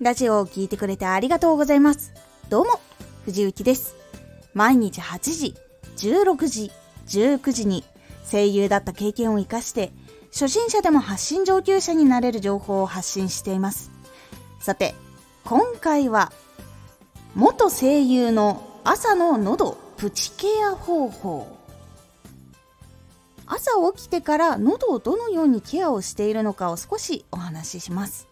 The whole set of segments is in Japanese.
ラジオを聴いてくれてありがとうございます。どうも、藤幸です。毎日8時、16時、19時に声優だった経験を活かして、初心者でも発信上級者になれる情報を発信しています。さて、今回は、元声優の朝の喉プチケア方法。朝起きてから喉をどのようにケアをしているのかを少しお話しします。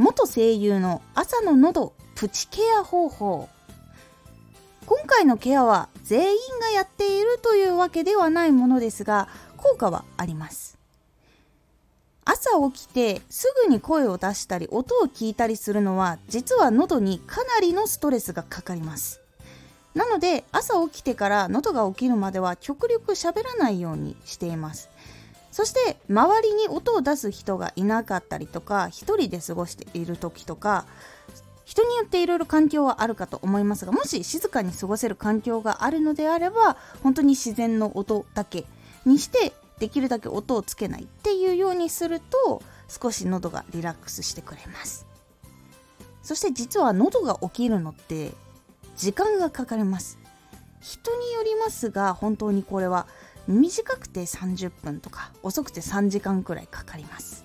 元声優の朝の喉プチケア方法。今回のケアは全員がやっているというわけではないものですが効果はあります。朝起きてすぐに声を出したり音を聞いたりするのは実は喉にかなりのストレスがかかります。なので朝起きてから喉が起きるまでは極力喋らないようにしています。そして周りに音を出す人がいなかったりとか一人で過ごしている時とか人によっていろいろ環境はあるかと思いますがもし静かに過ごせる環境があるのであれば本当に自然の音だけにしてできるだけ音をつけないっていうようにすると少し喉がリラックスしてくれます。そして実は喉が起きるのって時間がかかります。人によりますが本当にこれは短くて30分とか遅くて3時間くらいかかります。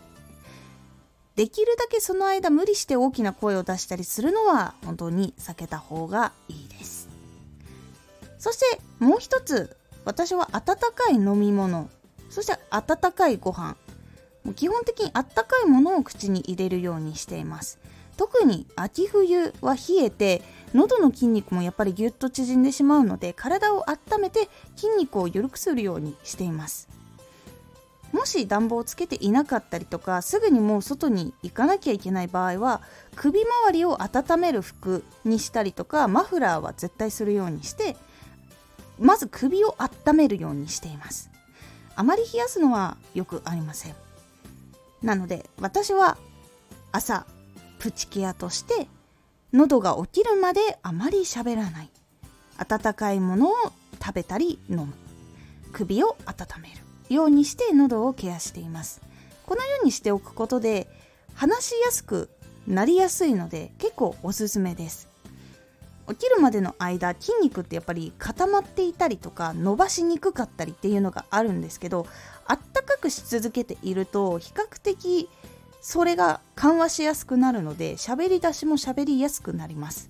できるだけその間無理して大きな声を出したりするのは本当に避けた方がいいです。そしてもう一つ私は温かい飲み物そして温かいご飯。基本的にあったかいものを口に入れるようにしています。特に秋冬は冷えて喉の筋肉もやっぱりぎゅっと縮んでしまうので体を温めて筋肉を緩くするようにしています。もし暖房をつけていなかったりとかすぐにもう外に行かなきゃいけない場合は首周りを温める服にしたりとかマフラーは絶対するようにしてまず首を温めるようにしています。あまり冷やすのはよくありません。なので私は朝プチケアとして喉が起きるまであまり喋らない。温かいものを食べたり飲む。首を温めるようにして喉をケアしています。このようにしておくことで話しやすくなりやすいので結構おすすめです。起きるまでの間筋肉ってやっぱり固まっていたりとか伸ばしにくかったりっていうのがあるんですけどあったかくし続けていると比較的それが緩和しやすくなるので喋り出しも喋りやすくなります。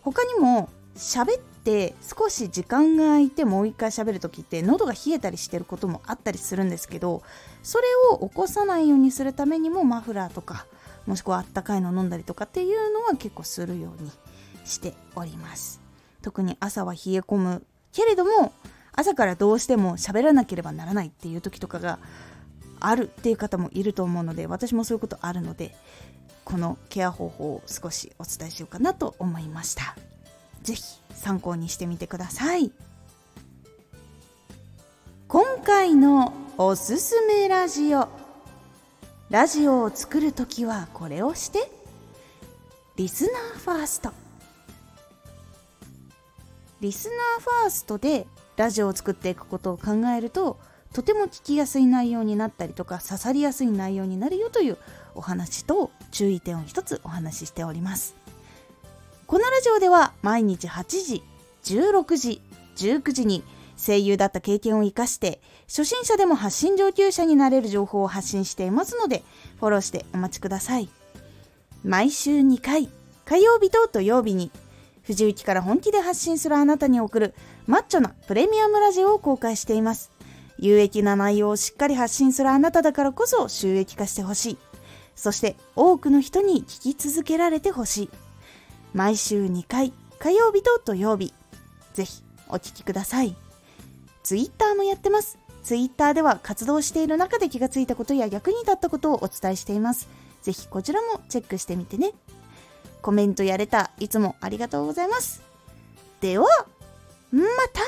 他にも喋って少し時間が空いてもう一回喋る時って喉が冷えたりしてることもあったりするんですけどそれを起こさないようにするためにもマフラーとかもしくはあったかいの飲んだりとかっていうのは結構するようにしております。特に朝は冷え込むけれども朝からどうしても喋らなければならないっていう時とかがあるっていう方もいると思うので私もそういうことあるのでこのケア方法を少しお伝えしようかなと思いました。是非参考にしてみてください。今回のおすすめラジオ。ラジオを作るときはこれをしてリスナーファースト。リスナーファーストでラジオを作っていくことを考えるととても聞きやすい内容になったりとか刺さりやすい内容になるよというお話と注意点を一つお話ししております。このラジオでは毎日8時16時19時に声優だった経験を生かして初心者でも発信上級者になれる情報を発信していますのでフォローしてお待ちください。毎週2回火曜日と土曜日に藤雪から本気で発信するあなたに送るマッチョなプレミアムラジオを公開しています。有益な内容をしっかり発信するあなただからこそ収益化してほしい。そして多くの人に聞き続けられてほしい。毎週2回、火曜日と土曜日。ぜひお聴きください。ツイッターもやってます。ツイッターでは活動している中で気がついたことや役に立ったことをお伝えしています。ぜひこちらもチェックしてみてね。コメントやれた、いつもありがとうございます。では、また